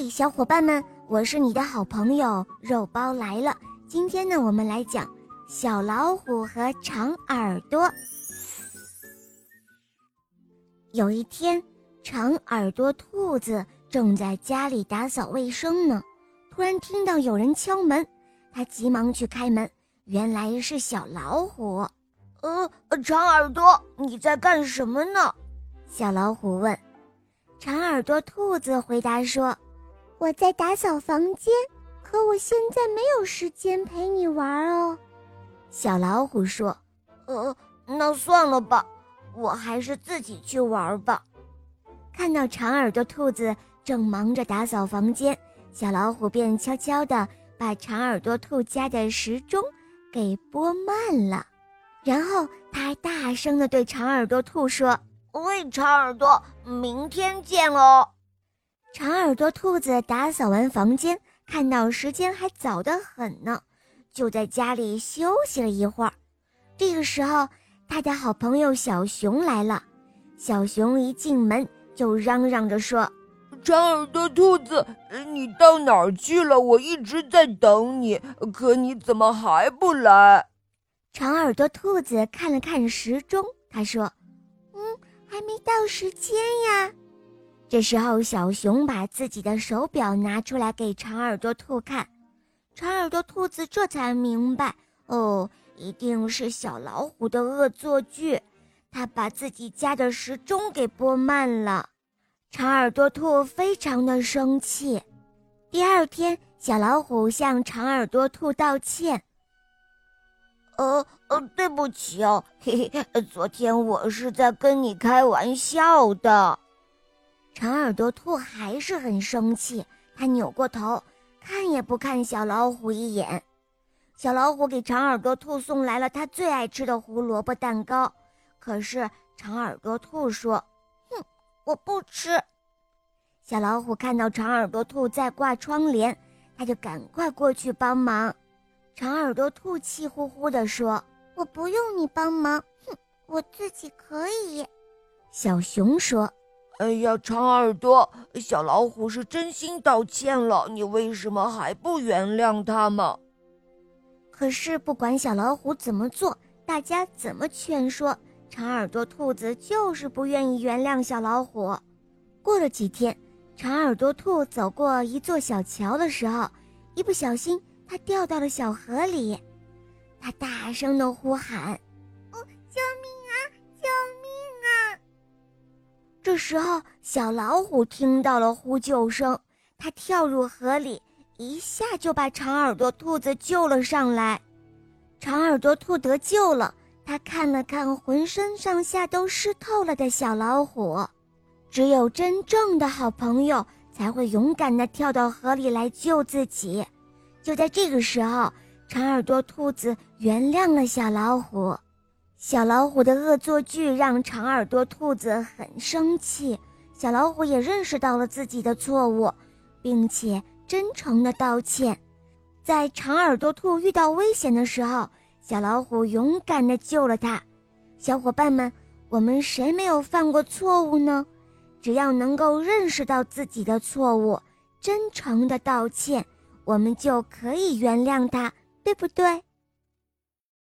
嘿，小伙伴们，我是你的好朋友肉包来了。今天呢，我们来讲小老虎和长耳朵。有一天，长耳朵兔子正在家里打扫卫生呢，突然听到有人敲门，他急忙去开门，原来是小老虎。呃，长耳朵，你在干什么呢？小老虎问。长耳朵兔子回答说。我在打扫房间，可我现在没有时间陪你玩哦。小老虎说：“呃，那算了吧，我还是自己去玩吧。”看到长耳朵兔子正忙着打扫房间，小老虎便悄悄地把长耳朵兔家的时钟给拨慢了，然后他还大声地对长耳朵兔说：“喂，长耳朵，明天见哦。”长耳朵兔子打扫完房间，看到时间还早得很呢，就在家里休息了一会儿。这个时候，他的好朋友小熊来了。小熊一进门就嚷嚷着说：“长耳朵兔子，你到哪儿去了？我一直在等你，可你怎么还不来？”长耳朵兔子看了看时钟，他说：“嗯，还没到时间呀。”这时候，小熊把自己的手表拿出来给长耳朵兔看，长耳朵兔子这才明白，哦，一定是小老虎的恶作剧，他把自己家的时钟给拨慢了。长耳朵兔非常的生气。第二天，小老虎向长耳朵兔道歉：“呃呃，对不起哦，嘿嘿，昨天我是在跟你开玩笑的。”长耳朵兔还是很生气，他扭过头，看也不看小老虎一眼。小老虎给长耳朵兔送来了他最爱吃的胡萝卜蛋糕，可是长耳朵兔说：“哼，我不吃。”小老虎看到长耳朵兔在挂窗帘，他就赶快过去帮忙。长耳朵兔气呼呼地说：“我不用你帮忙，哼，我自己可以。”小熊说。哎呀，长耳朵，小老虎是真心道歉了，你为什么还不原谅他吗？可是不管小老虎怎么做，大家怎么劝说，长耳朵兔子就是不愿意原谅小老虎。过了几天，长耳朵兔走过一座小桥的时候，一不小心，它掉到了小河里，它大声的呼喊：“这时候，小老虎听到了呼救声，它跳入河里，一下就把长耳朵兔子救了上来。长耳朵兔得救了，它看了看浑身上下都湿透了的小老虎，只有真正的好朋友才会勇敢地跳到河里来救自己。就在这个时候，长耳朵兔子原谅了小老虎。小老虎的恶作剧让长耳朵兔子很生气，小老虎也认识到了自己的错误，并且真诚的道歉。在长耳朵兔遇到危险的时候，小老虎勇敢的救了他。小伙伴们，我们谁没有犯过错误呢？只要能够认识到自己的错误，真诚的道歉，我们就可以原谅他，对不对？